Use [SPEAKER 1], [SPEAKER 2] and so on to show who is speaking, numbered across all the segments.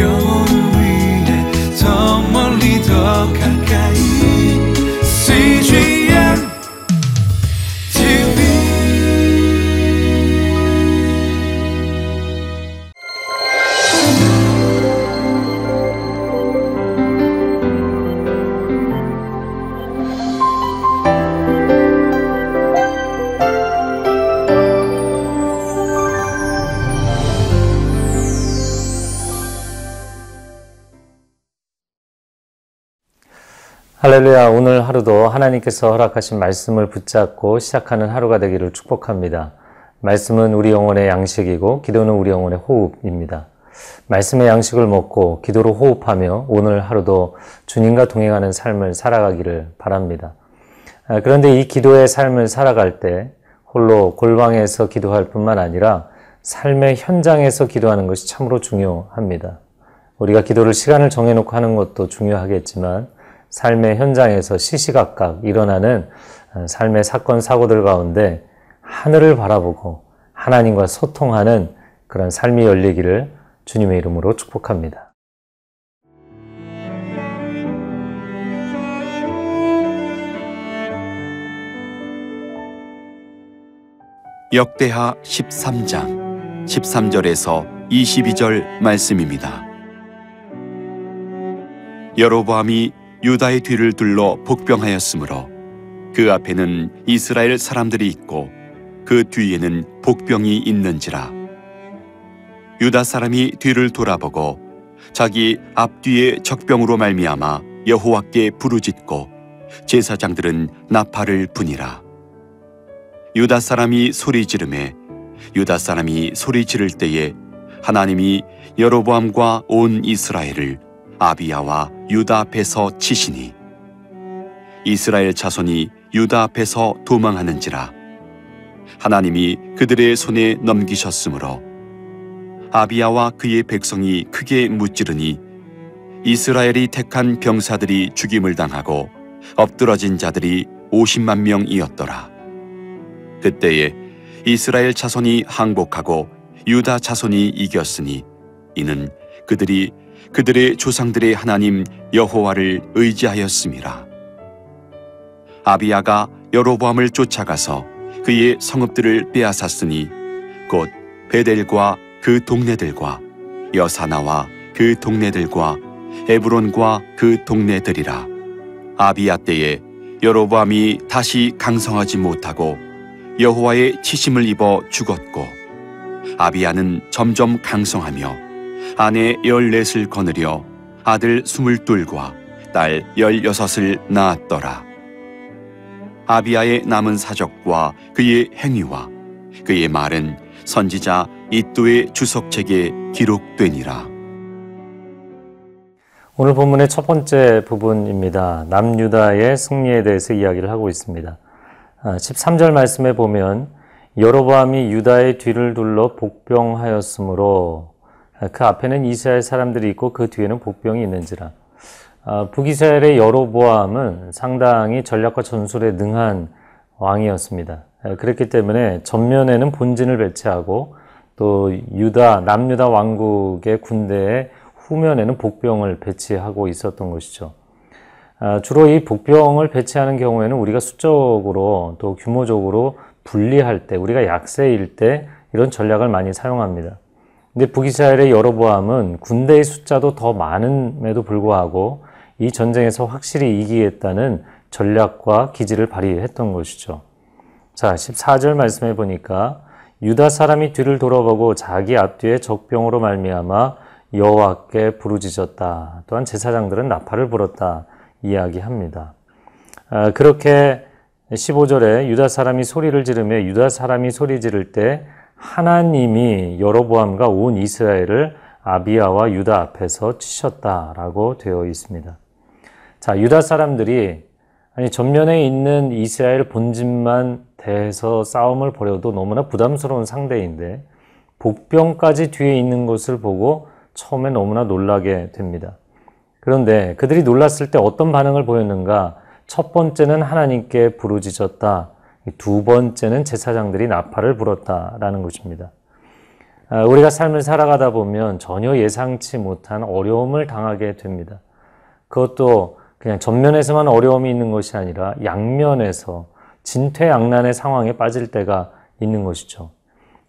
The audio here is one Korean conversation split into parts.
[SPEAKER 1] 영
[SPEAKER 2] 할렐루야. 오늘 하루도 하나님께서 허락하신 말씀을 붙잡고 시작하는 하루가 되기를 축복합니다. 말씀은 우리 영혼의 양식이고 기도는 우리 영혼의 호흡입니다. 말씀의 양식을 먹고 기도로 호흡하며 오늘 하루도 주님과 동행하는 삶을 살아가기를 바랍니다. 아, 그런데 이 기도의 삶을 살아갈 때 홀로 골방에서 기도할 뿐만 아니라 삶의 현장에서 기도하는 것이 참으로 중요합니다. 우리가 기도를 시간을 정해놓고 하는 것도 중요하겠지만 삶의 현장에서 시시각각 일어나는 어, 삶의 사건, 사고들 가운데 하늘을 바라보고 하나님과 소통하는 그런 삶이 열리기를 주님의 이름으로 축복합니다.
[SPEAKER 3] 역대하 13장 13절에서 22절 말씀입니다. 여로보암이 유다의 뒤를 둘러 복병하였으므로 그 앞에는 이스라엘 사람들이 있고 그 뒤에는 복병이 있는지라. 유다 사람이 뒤를 돌아보고 자기 앞뒤에 적병으로 말미암아 여호와께 부르짖고 제사장들은 나팔을 분이라. 유다 사람이 소리 지르매 유다 사람이 소리 지를 때에 하나님이 여로보암과 온 이스라엘을 아비야와 유다 앞에서 치시니 이스라엘 자손이 유다 앞에서 도망하는지라 하나님이 그들의 손에 넘기셨으므로 아비야와 그의 백성이 크게 무찌르니 이스라엘이 택한 병사들이 죽임을 당하고 엎드러진 자들이 50만 명이었더라. 그때에 이스라엘 자손이 항복하고 유다 자손이 이겼으니 이는 그들이 그들의 조상들의 하나님 여호와를 의지하였음이라. 아비야가 여로보암을 쫓아가서 그의 성읍들을 빼앗았으니 곧 베델과 그 동네들과 여사나와 그 동네들과 에브론과 그 동네들이라. 아비야 때에 여로보암이 다시 강성하지 못하고 여호와의 치심을 입어 죽었고 아비야는 점점 강성하며 아내 열넷을 거느려 아들 스물둘과 딸 열여섯을 낳았더라. 아비야의 남은 사적과 그의 행위와 그의 말은 선지자 이또의 주석책에 기록되니라.
[SPEAKER 2] 오늘 본문의 첫 번째 부분입니다. 남유다의 승리에 대해서 이야기를 하고 있습니다. 13절 아, 말씀에 보면 여로보암이 유다의 뒤를 둘러 복병하였으므로 그 앞에는 이스라엘 사람들이 있고 그 뒤에는 복병이 있는지라. 아, 북이스라엘의 여로보암은 상당히 전략과 전술에 능한 왕이었습니다. 그렇기 때문에 전면에는 본진을 배치하고 또 유다, 남유다 왕국의 군대에 후면에는 복병을 배치하고 있었던 것이죠. 아, 주로 이 복병을 배치하는 경우에는 우리가 수적으로 또 규모적으로 분리할 때, 우리가 약세일 때 이런 전략을 많이 사용합니다. 근데 북이스라엘의 여로보암은 군대의 숫자도 더 많음에도 불구하고 이 전쟁에서 확실히 이기겠다는 전략과 기지를 발휘했던 것이죠. 자, 14절 말씀해 보니까 유다 사람이 뒤를 돌아보고 자기 앞뒤에 적병으로 말미암아 여호와께 부르짖었다. 또한 제사장들은 나팔을 불었다. 이야기합니다. 아, 그렇게 15절에 유다 사람이 소리를 지르며 유다 사람이 소리 지를 때 하나님이 여로보암과 온 이스라엘을 아비야와 유다 앞에서 치셨다라고 되어 있습니다. 자, 유다 사람들이 아니 전면에 있는 이스라엘 본진만 대해서 싸움을 벌여도 너무나 부담스러운 상대인데 복병까지 뒤에 있는 것을 보고 처음에 너무나 놀라게 됩니다. 그런데 그들이 놀랐을 때 어떤 반응을 보였는가? 첫 번째는 하나님께 부르짖었다. 두 번째는 제사장들이 나팔을 불었다라는 것입니다. 아, 우리가 삶을 살아가다 보면 전혀 예상치 못한 어려움을 당하게 됩니다. 그것도 그냥 전면에서만 어려움이 있는 것이 아니라 양면에서 진퇴양난의 상황에 빠질 때가 있는 것이죠.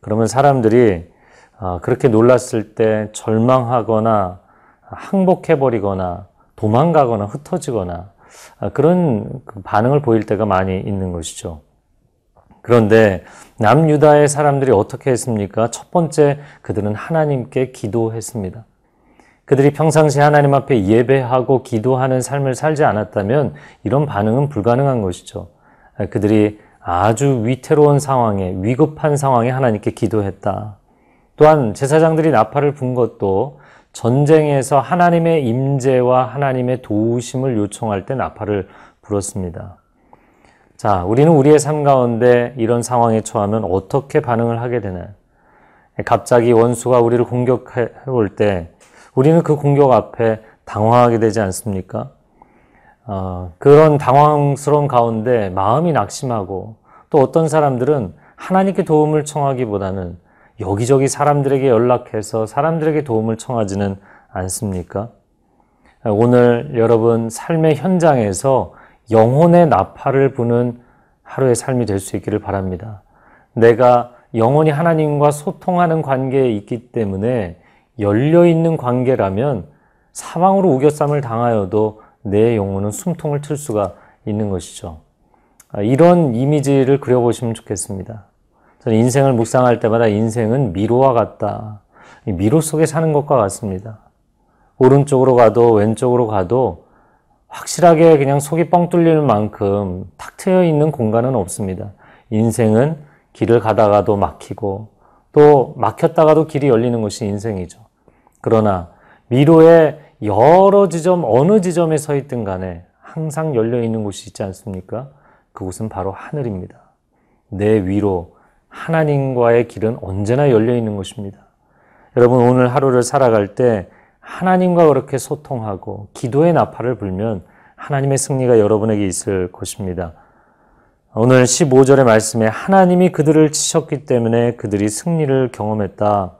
[SPEAKER 2] 그러면 사람들이 아, 그렇게 놀랐을 때 절망하거나 항복해버리거나 도망가거나 흩어지거나 아, 그런 그 반응을 보일 때가 많이 있는 것이죠. 그런데 남유다의 사람들이 어떻게 했습니까? 첫 번째, 그들은 하나님께 기도했습니다. 그들이 평상시 하나님 앞에 예배하고 기도하는 삶을 살지 않았다면 이런 반응은 불가능한 것이죠. 그들이 아주 위태로운 상황에, 위급한 상황에 하나님께 기도했다. 또한 제사장들이 나팔을 분 것도 전쟁에서 하나님의 임재와 하나님의 도우심을 요청할 때 나팔을 불었습니다. 자, 우리는 우리의 삶 가운데 이런 상황에 처하면 어떻게 반응을 하게 되나요? 갑자기 원수가 우리를 공격해 올 때 우리는 그 공격 앞에 당황하게 되지 않습니까? 어, 그런 당황스러운 가운데 마음이 낙심하고 또 어떤 사람들은 하나님께 도움을 청하기보다는 여기저기 사람들에게 연락해서 사람들에게 도움을 청하지는 않습니까? 오늘 여러분 삶의 현장에서 영혼의 나팔을 부는 하루의 삶이 될 수 있기를 바랍니다. 내가 영원히 하나님과 소통하는 관계에 있기 때문에 열려 있는 관계라면 사망으로 우겨쌈을 당하여도 내 영혼은 숨통을 틀 수가 있는 것이죠. 이런 이미지를 그려보시면 좋겠습니다. 저는 인생을 묵상할 때마다 인생은 미로와 같다. 미로 속에 사는 것과 같습니다. 오른쪽으로 가도 왼쪽으로 가도 확실하게 그냥 속이 뻥 뚫리는 만큼 탁 트여 있는 공간은 없습니다. 인생은 길을 가다가도 막히고 또 막혔다가도 길이 열리는 것이 인생이죠. 그러나 미로의 여러 지점, 어느 지점에 서 있든 간에 항상 열려 있는 곳이 있지 않습니까? 그곳은 바로 하늘입니다. 내 위로 하나님과의 길은 언제나 열려 있는 것입니다. 여러분 오늘 하루를 살아갈 때 하나님과 그렇게 소통하고 기도의 나팔을 불면 하나님의 승리가 여러분에게 있을 것입니다. 오늘 15절의 말씀에 하나님이 그들을 치셨기 때문에 그들이 승리를 경험했다.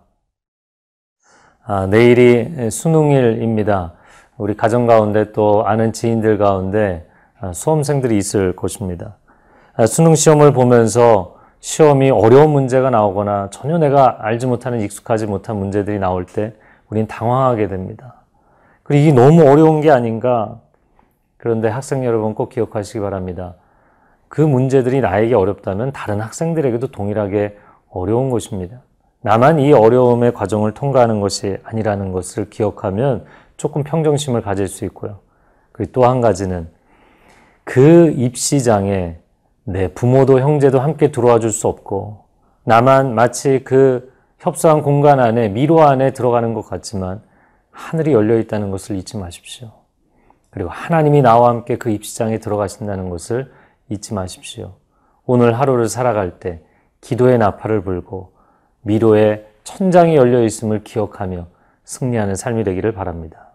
[SPEAKER 2] 아, 내일이 수능일입니다. 우리 가정 가운데 또 아는 지인들 가운데 아, 수험생들이 있을 것입니다. 아, 수능 시험을 보면서 시험이 어려운 문제가 나오거나 전혀 내가 알지 못하는 익숙하지 못한 문제들이 나올 때 우린 당황하게 됩니다. 그리고 이게 너무 어려운 게 아닌가. 그런데 학생 여러분 꼭 기억하시기 바랍니다. 그 문제들이 나에게 어렵다면 다른 학생들에게도 동일하게 어려운 것입니다. 나만 이 어려움의 과정을 통과하는 것이 아니라는 것을 기억하면 조금 평정심을 가질 수 있고요. 그리고 또 한 가지는 그 입시장에 내 부모도 형제도 함께 들어와 줄 수 없고 나만 마치 그 협소한 공간 안에 미로 안에 들어가는 것 같지만 하늘이 열려 있다는 것을 잊지 마십시오. 그리고 하나님이 나와 함께 그 입시장에 들어가신다는 것을 잊지 마십시오. 오늘 하루를 살아갈 때 기도의 나팔을 불고 미로의 천장이 열려 있음을 기억하며 승리하는 삶이 되기를 바랍니다.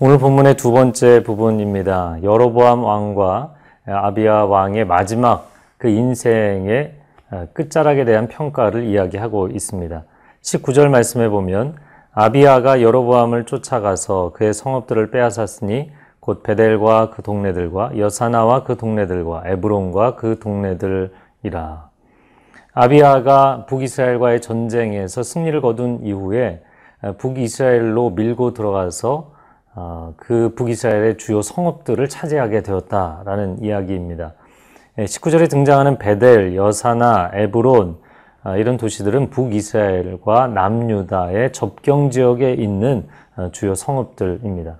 [SPEAKER 2] 오늘 본문의 두 번째 부분입니다. 여로보암 왕과 아비아 왕의 마지막 그 인생의 끝자락에 대한 평가를 이야기하고 있습니다. 19절 말씀에 보면 아비아가 여로보암을 쫓아가서 그의 성읍들을 빼앗았으니 곧 베델과 그 동네들과 여사나와 그 동네들과 에브론과 그 동네들이라. 아비아가 북이스라엘과의 전쟁에서 승리를 거둔 이후에 북이스라엘로 밀고 들어가서 어, 그 북이스라엘의 주요 성읍들을 차지하게 되었다라는 이야기입니다. 19절에 예, 등장하는 베델, 여사나, 에브론 아, 이런 도시들은 북이스라엘과 남유다의 접경 지역에 있는 어, 주요 성읍들입니다.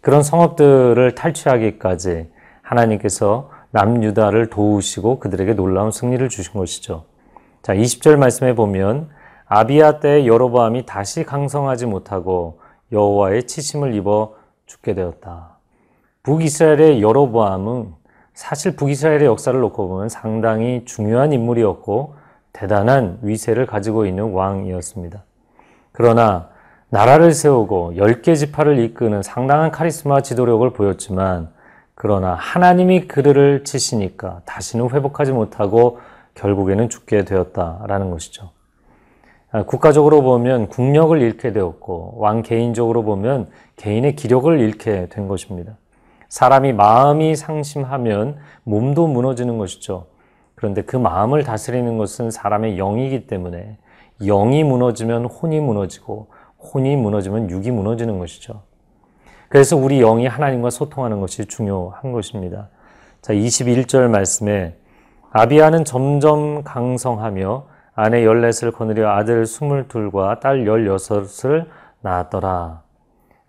[SPEAKER 2] 그런 성읍들을 탈취하기까지 하나님께서 남유다를 도우시고 그들에게 놀라운 승리를 주신 것이죠. 자, 20절 말씀에 보면 아비아 때 여로보암이 다시 강성하지 못하고 여호와의 치심을 입어 죽게 되었다. 북이스라엘의 여로보암은 사실 북이스라엘의 역사를 놓고 보면 상당히 중요한 인물이었고 대단한 위세를 가지고 있는 왕이었습니다. 그러나 나라를 세우고 10개 지파를 이끄는 상당한 카리스마 지도력을 보였지만 그러나 하나님이 그들을 치시니까 다시는 회복하지 못하고 결국에는 죽게 되었다라는 것이죠. 아, 국가적으로 보면 국력을 잃게 되었고 왕 개인적으로 보면 개인의 기력을 잃게 된 것입니다. 사람이 마음이 상심하면 몸도 무너지는 것이죠. 그런데 그 마음을 다스리는 것은 사람의 영이기 때문에 영이 무너지면 혼이 무너지고 혼이 무너지면 육이 무너지는 것이죠. 그래서 우리 영이 하나님과 소통하는 것이 중요한 것입니다. 자, 21절 말씀에 아비아는 점점 강성하며 아내 14을 거느려 아들 22과 딸 16을 낳았더라.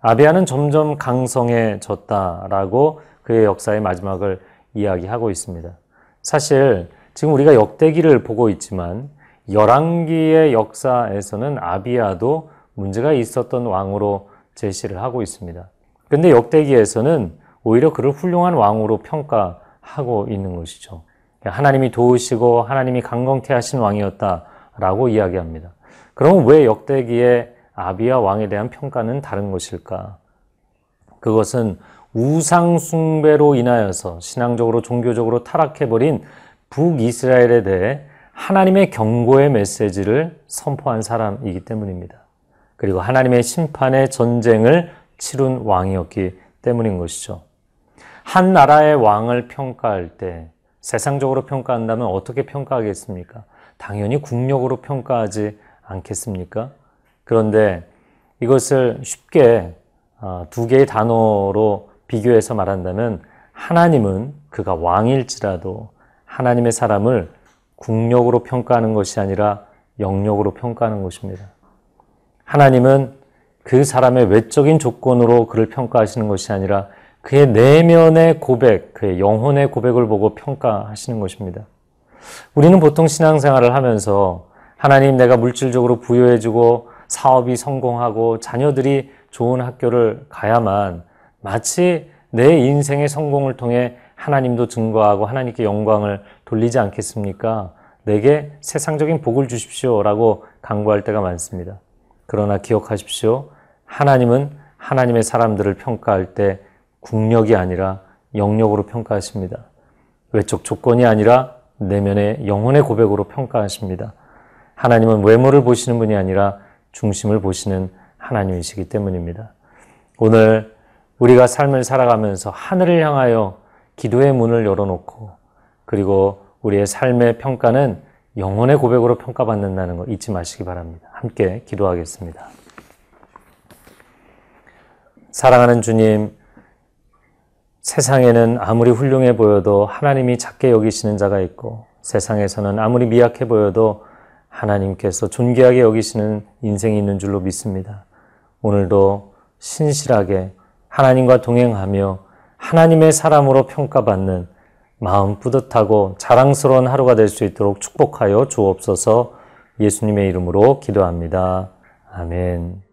[SPEAKER 2] 아비아는 점점 강성해졌다라고 그의 역사의 마지막을 이야기하고 있습니다. 사실 지금 우리가 역대기를 보고 있지만 열왕기의 역사에서는 아비아도 문제가 있었던 왕으로 제시를 하고 있습니다. 근데 역대기에서는 오히려 그를 훌륭한 왕으로 평가하고 있는 것이죠. 하나님이 도우시고 하나님이 강건케 하신 왕이었다라고 이야기합니다. 그러면 왜 역대기에 아비아 왕에 대한 평가는 다른 것일까? 그것은 우상숭배로 인하여서 신앙적으로 종교적으로 타락해버린 북이스라엘에 대해 하나님의 경고의 메시지를 선포한 사람이기 때문입니다. 그리고 하나님의 심판의 전쟁을 치룬 왕이었기 때문인 것이죠. 한 나라의 왕을 평가할 때 세상적으로 평가한다면 어떻게 평가하겠습니까? 당연히 국력으로 평가하지 않겠습니까? 그런데 이것을 쉽게 어, 두 개의 단어로 비교해서 말한다면 하나님은 그가 왕일지라도 하나님의 사람을 국력으로 평가하는 것이 아니라 영역으로 평가하는 것입니다. 하나님은 그 사람의 외적인 조건으로 그를 평가하시는 것이 아니라 그의 내면의 고백, 그의 영혼의 고백을 보고 평가하시는 것입니다. 우리는 보통 신앙생활을 하면서 하나님 내가 물질적으로 부여해주고 사업이 성공하고 자녀들이 좋은 학교를 가야만 마치 내 인생의 성공을 통해 하나님도 증거하고 하나님께 영광을 돌리지 않겠습니까? 내게 세상적인 복을 주십시오 라고 강구할 때가 많습니다. 그러나 기억하십시오. 하나님은 하나님의 사람들을 평가할 때 국력이 아니라 영역으로 평가하십니다. 외적 조건이 아니라 내면의 영혼의 고백으로 평가하십니다. 하나님은 외모를 보시는 분이 아니라 중심을 보시는 하나님이시기 때문입니다. 오늘 우리가 삶을 살아가면서 하늘을 향하여 기도의 문을 열어놓고 그리고 우리의 삶의 평가는 영혼의 고백으로 평가받는다는 거 잊지 마시기 바랍니다. 함께 기도하겠습니다. 사랑하는 주님, 세상에는 아무리 훌륭해 보여도 하나님이 작게 여기시는 자가 있고 세상에서는 아무리 미약해 보여도 하나님께서 존귀하게 여기시는 인생이 있는 줄로 믿습니다. 오늘도 신실하게 하나님과 동행하며 하나님의 사람으로 평가받는 마음 뿌듯하고 자랑스러운 하루가 될 수 있도록 축복하여 주옵소서 예수님의 이름으로 기도합니다. 아멘.